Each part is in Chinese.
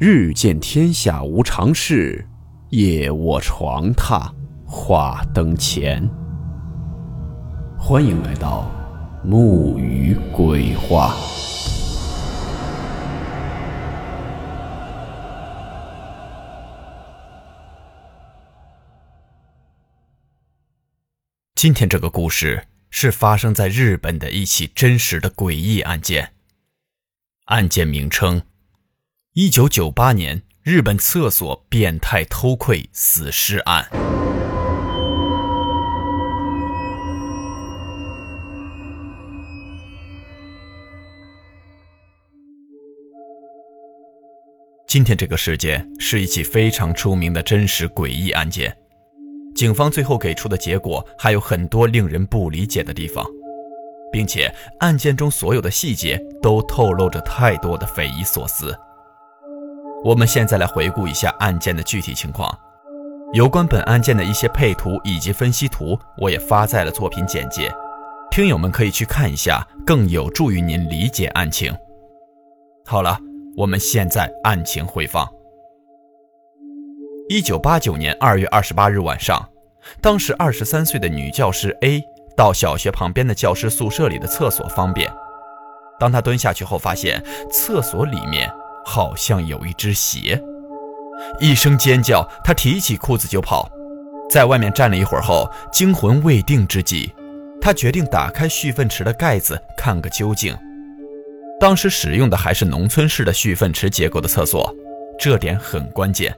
日见天下无常事，夜卧床榻话灯前。欢迎来到木鱼鬼话。今天这个故事是发生在日本的一起真实的诡异案件。案件名称。一九九八年，日本厕所变态偷窥死尸案。今天这个事件是一起非常出名的真实诡异案件，警方最后给出的结果还有很多令人不理解的地方，并且案件中所有的细节都透露着太多的匪夷所思。我们现在来回顾一下案件的具体情况。有关本案件的一些配图以及分析图，我也发在了作品简介，听友们可以去看一下，更有助于您理解案情。好了，我们现在案情回放。一九八九年二月二十八日晚上，当时二十三岁的女教师 A 到小学旁边的教师宿舍里的厕所方便。当她蹲下去后，发现厕所里面。好像有一只鞋，一声尖叫，他提起裤子就跑，在外面站了一会儿后，惊魂未定之际，他决定打开蓄粪池的盖子看个究竟。当时使用的还是农村式的蓄粪池结构的厕所，这点很关键。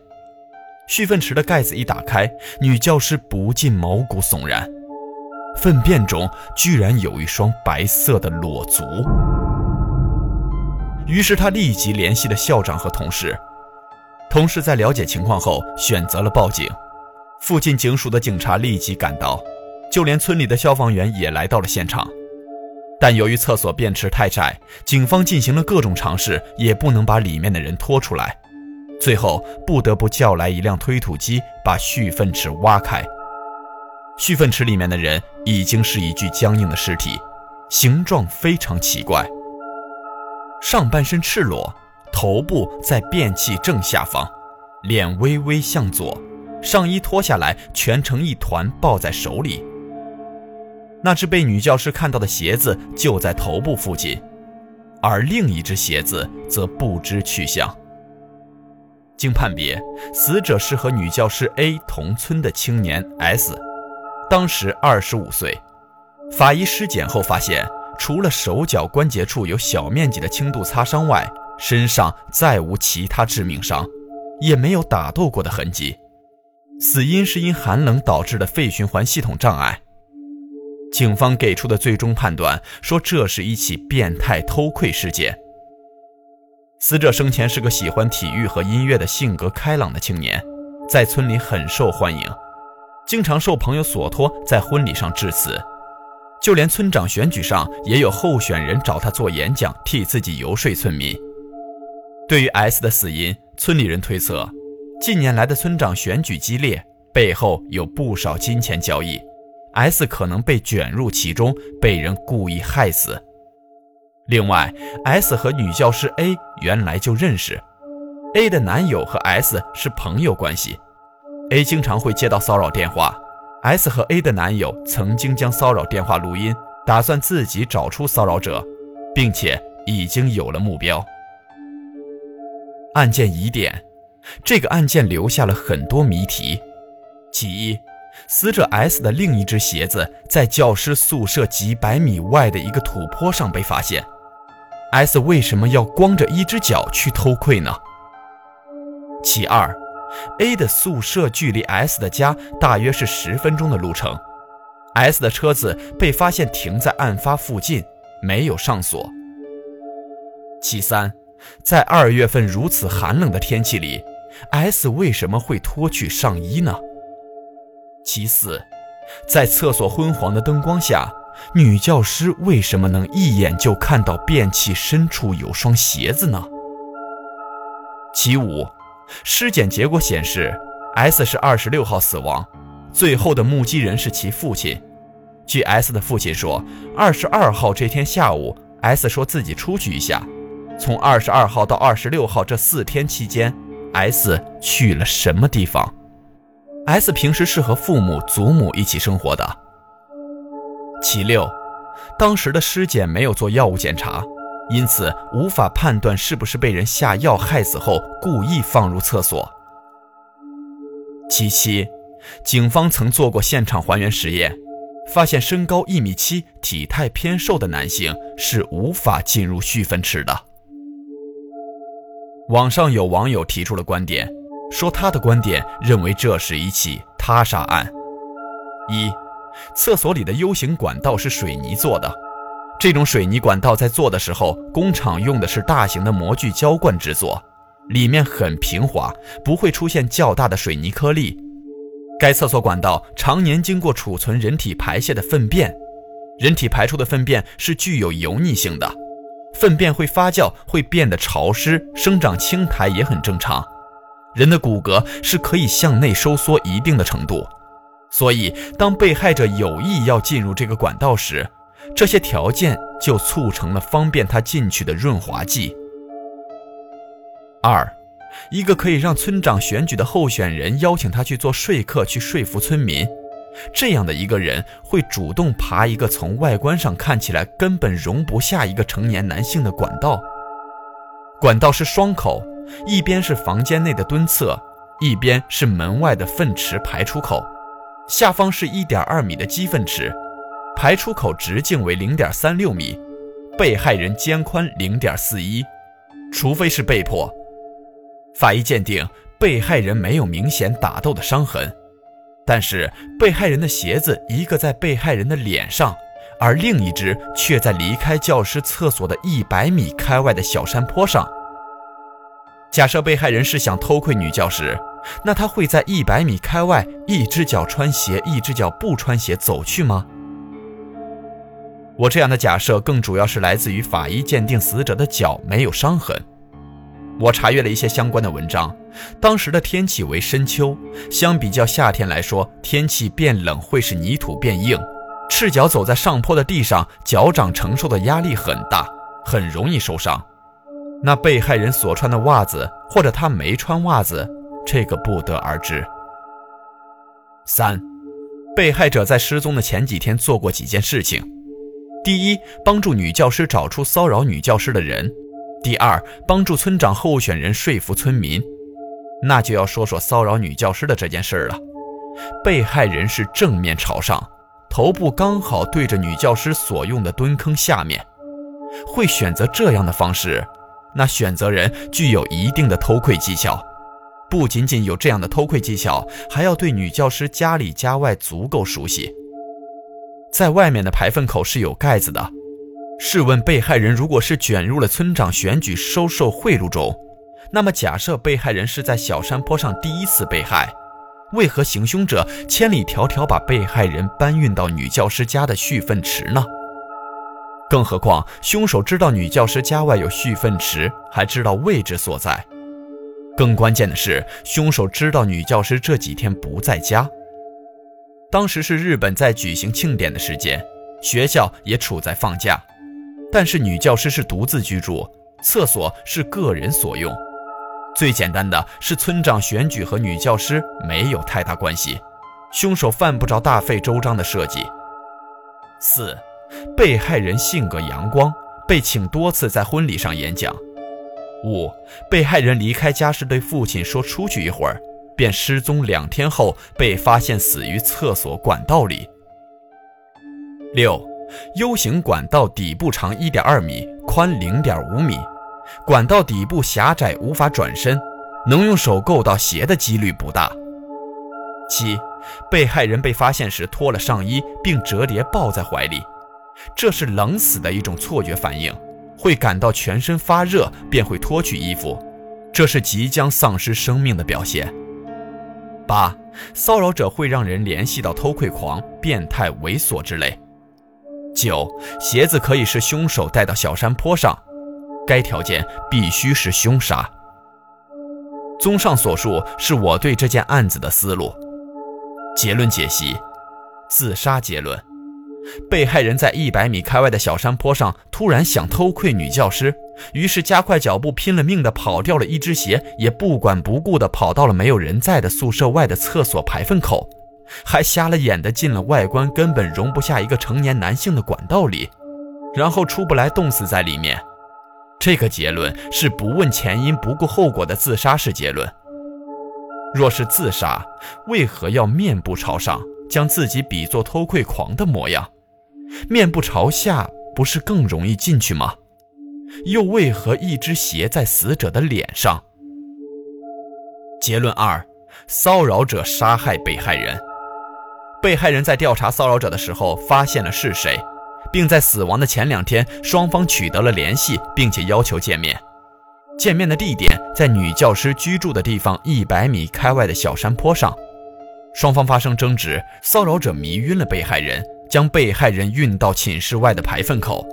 蓄粪池的盖子一打开，女教师不禁毛骨悚然，粪便中居然有一双白色的裸足。于是他立即联系了校长和同事，同事在了解情况后选择了报警。附近警署的警察立即赶到，就连村里的消防员也来到了现场。但由于厕所便池太窄，警方进行了各种尝试，也不能把里面的人拖出来，最后不得不叫来一辆推土机把蓄粪池挖开。蓄粪池里面的人已经是一具僵硬的尸体，形状非常奇怪。上半身赤裸，头部在便器正下方，脸微微向左，上衣脱下来蜷成一团抱在手里。那只被女教师看到的鞋子就在头部附近，而另一只鞋子则不知去向。经判别，死者是和女教师 A 同村的青年 S，当时二十五岁。法医尸检后发现。除了手脚关节处有小面积的轻度擦伤外，身上再无其他致命伤，也没有打斗过的痕迹。死因是因寒冷导致的肺循环系统障碍。警方给出的最终判断说，这是一起变态偷窥事件。死者生前是个喜欢体育和音乐的性格开朗的青年，在村里很受欢迎，经常受朋友所托在婚礼上致辞。就连村长选举上也有候选人找他做演讲，替自己游说村民。对于 S 的死因，村里人推测，近年来的村长选举激烈，背后有不少金钱交易，S 可能被卷入其中，被人故意害死。另外，S 和女教师 A 原来就认识，A 的男友和 S 是朋友关系，A 经常会接到骚扰电话。S 和 A 的男友曾经将骚扰电话录音，打算自己找出骚扰者，并且已经有了目标。案件疑点：这个案件留下了很多谜题。其一，死者 S 的另一只鞋子在教师宿舍几百米外的一个土坡上被发现，S 为什么要光着一只脚去偷窥呢？其二。A 的宿舍距离 S 的家大约是十分钟的路程，S 的车子被发现停在案发附近，没有上锁。其三，在二月份如此寒冷的天气里，S 为什么会脱去上衣呢？其四，在厕所昏黄的灯光下，女教师为什么能一眼就看到便器深处有双鞋子呢？其五。尸检结果显示，S 是二十六号死亡，最后的目击人是其父亲。据 S 的父亲说，二十二号这天下午，S 说自己出去一下，从二十二号到二十六号这四天期间，S 去了什么地方？S 平时是和父母、祖母一起生活的。其六，当时的尸检没有做药物检查，因此无法判断是不是被人下药害死后故意放入厕所。其七，警方曾做过现场还原实验。发现身高一米七、体态偏瘦的男性是无法进入蓄粪池的。网上有网友提出了观点，说他的观点认为这是一起他杀案。一，厕所里的 U 型管道是水泥做的，这种水泥管道在做的时候，工厂用的是大型的模具浇灌制作，里面很平滑，不会出现较大的水泥颗粒。该厕所管道常年经过储存人体排泄的粪便，人体排出的粪便是具有油腻性的，粪便会发酵，会变得潮湿，生长青苔也很正常。人的骨骼是可以向内收缩一定的程度，所以当被害者有意要进入这个管道时，这些条件就促成了方便他进去的润滑剂。二。一个可以让村长选举的候选人邀请他去做说客，去说服村民，这样的一个人会主动爬一个从外观上看起来根本容不下一个成年男性的管道。管道是双口，一边是房间内的蹲厕，一边是门外的粪池排出口，下方是一点二米的鸡粪池，排出口直径为零点三六米，被害人肩宽零点四一，除非是被迫。法医鉴定，被害人没有明显打斗的伤痕，但是被害人的鞋子一个在被害人的脸上，而另一只却在离开教师厕所的一百米开外的小山坡上。假设被害人是想偷窥女教师，那他会在一百米开外一只脚穿鞋，一只脚不穿鞋走去吗？我这样的假设更主要是来自于法医鉴定死者的脚没有伤痕。我查阅了一些相关的文章，当时的天气为深秋，相比较夏天来说，天气变冷会使泥土变硬，赤脚走在上坡的地上，脚掌承受的压力很大，很容易受伤。那被害人所穿的袜子，或者他没穿袜子，这个不得而知。三，被害者在失踪的前几天做过几件事情：第一，帮助女教师找出骚扰女教师的人。第二，帮助村长候选人说服村民，那就要说说骚扰女教师的这件事了。被害人是正面朝上，头部刚好对着女教师所用的蹲坑下面，会选择这样的方式，那选择人具有一定的偷窥技巧，不仅仅有这样的偷窥技巧，还要对女教师家里家外足够熟悉。在外面的排粪口是有盖子的。试问，被害人如果是卷入了村长选举收受贿赂中，那么假设被害人是在小山坡上第一次被害，为何行凶者千里迢迢把被害人搬运到女教师家的蓄粪池呢？更何况，凶手知道女教师家外有蓄粪池，还知道位置所在。更关键的是，凶手知道女教师这几天不在家。当时是日本在举行庆典的时间，学校也处在放假。但是女教师是独自居住，厕所是个人所用。最简单的是村长选举和女教师没有太大关系，凶手犯不着大费周章的设计。四，被害人性格阳光，被请多次在婚礼上演讲。五，被害人离开家时对父亲说出去一会儿，便失踪两天后被发现死于厕所管道里。六。U 型管道底部长1.2米，宽0.5米，管道底部狭窄，无法转身，能用手够到鞋的几率不大。七，被害人被发现时脱了上衣，并折叠抱在怀里，这是冷死的一种错觉反应，会感到全身发热，便会脱去衣服，这是即将丧失生命的表现。八，骚扰者会让人联系到偷窥狂、变态、猥琐之类。九，鞋子可以是凶手带到小山坡上，该条件必须是凶杀。综上所述，是我对这件案子的思路。结论解析：自杀结论。被害人在一百米开外的小山坡上突然想偷窥女教师，于是加快脚步，拼了命地跑掉了一只鞋，也不管不顾地跑到了没有人在的宿舍外的厕所排粪口，还瞎了眼地进了外观根本容不下一个成年男性的管道里，然后出不来，冻死在里面。这个结论是不问前因、不顾后果的自杀式结论。若是自杀，为何要面部朝上，将自己比作偷窥狂的模样？面部朝下不是更容易进去吗？又为何一只鞋在死者的脸上？结论二：骚扰者杀害被害人。被害人在调查骚扰者的时候发现了是谁，并在死亡的前两天，双方取得了联系，并且要求见面。见面的地点在女教师居住的地方一百米开外的小山坡上。双方发生争执，骚扰者迷晕了被害人，将被害人运到寝室外的排粪口。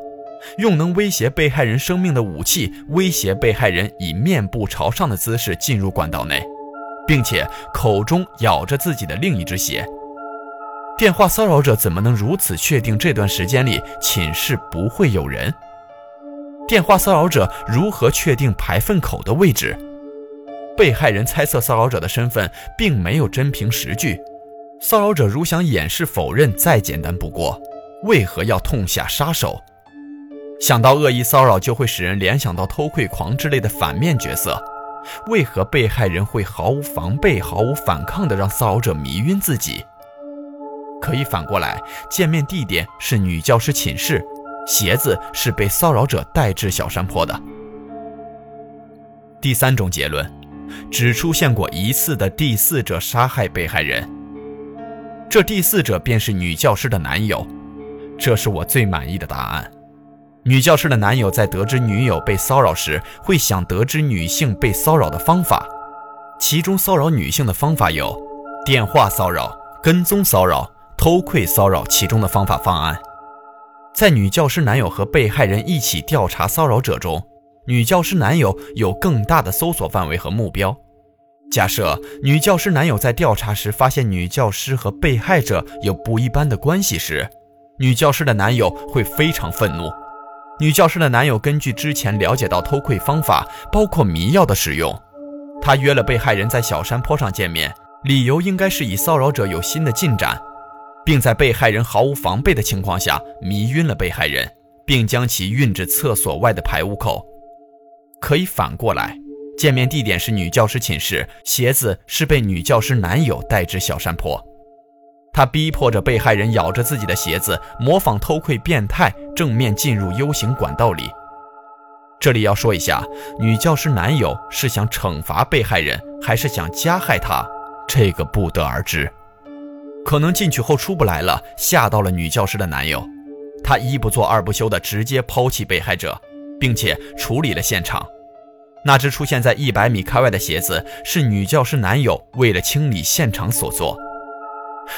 用能威胁被害人生命的武器威胁被害人以面部朝上的姿势进入管道内，并且口中咬着自己的另一只鞋。电话骚扰者怎么能如此确定这段时间里寝室不会有人？电话骚扰者如何确定排粪口的位置？被害人猜测骚扰者的身份，并没有真凭实据。骚扰者如想掩饰否认，再简单不过，为何要痛下杀手？想到恶意骚扰就会使人联想到偷窥狂之类的反面角色，为何被害人会毫无防备、毫无反抗地让骚扰者迷晕自己？可以反过来，见面地点是女教师寝室，鞋子是被骚扰者带至小山坡的。第三种结论，只出现过一次的第四者杀害被害人，这第四者便是女教师的男友，这是我最满意的答案。女教师的男友在得知女友被骚扰时，会想得知女性被骚扰的方法，其中骚扰女性的方法有电话骚扰、跟踪骚扰、偷窥骚扰，其中的方法方案。在女教师男友和被害人一起调查骚扰者中，女教师男友有更大的搜索范围和目标。假设女教师男友在调查时发现女教师和被害者有不一般的关系时，女教师的男友会非常愤怒。女教师的男友根据之前了解到偷窥方法包括迷药的使用，他约了被害人在小山坡上见面，理由应该是以骚扰者有新的进展，并在被害人毫无防备的情况下迷晕了被害人，并将其运至厕所外的排污口。可以反过来，见面地点是女教师寝室，鞋子是被女教师男友带至小山坡。他逼迫着被害人咬着自己的鞋子，模仿偷窥变态，正面进入 U 型管道里。这里要说一下，女教师男友是想惩罚被害人，还是想加害她，这个不得而知。可能进去后出不来了，吓到了女教师的男友，他一不做二不休的直接抛弃被害者，并且处理了现场。那只出现在一百米开外的鞋子，是女教师男友为了清理现场所做。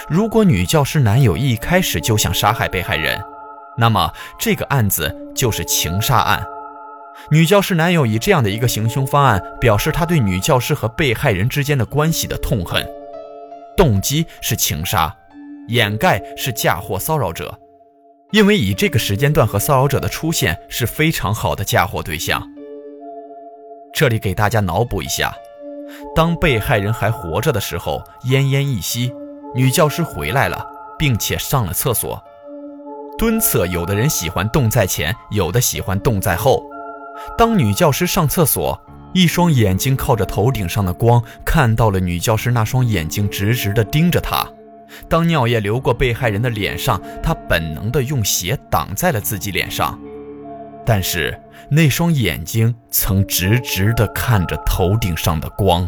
如果女教师男友一开始就想杀害被害人，那么这个案子就是情杀案。女教师男友以这样的一个行凶方案，表示他对女教师和被害人之间的关系的痛恨，动机是情杀，掩盖是嫁祸骚扰者，因为以这个时间段和骚扰者的出现是非常好的嫁祸对象。这里给大家脑补一下，当被害人还活着的时候，奄奄一息。女教师回来了，并且上了厕所。蹲厕，有的人喜欢动在前，有的喜欢动在后。当女教师上厕所，一双眼睛靠着头顶上的光，看到了女教师那双眼睛直直地盯着她。当尿液流过被害人的脸上，她本能地用鞋挡在了自己脸上，但是那双眼睛曾直直地看着头顶上的光。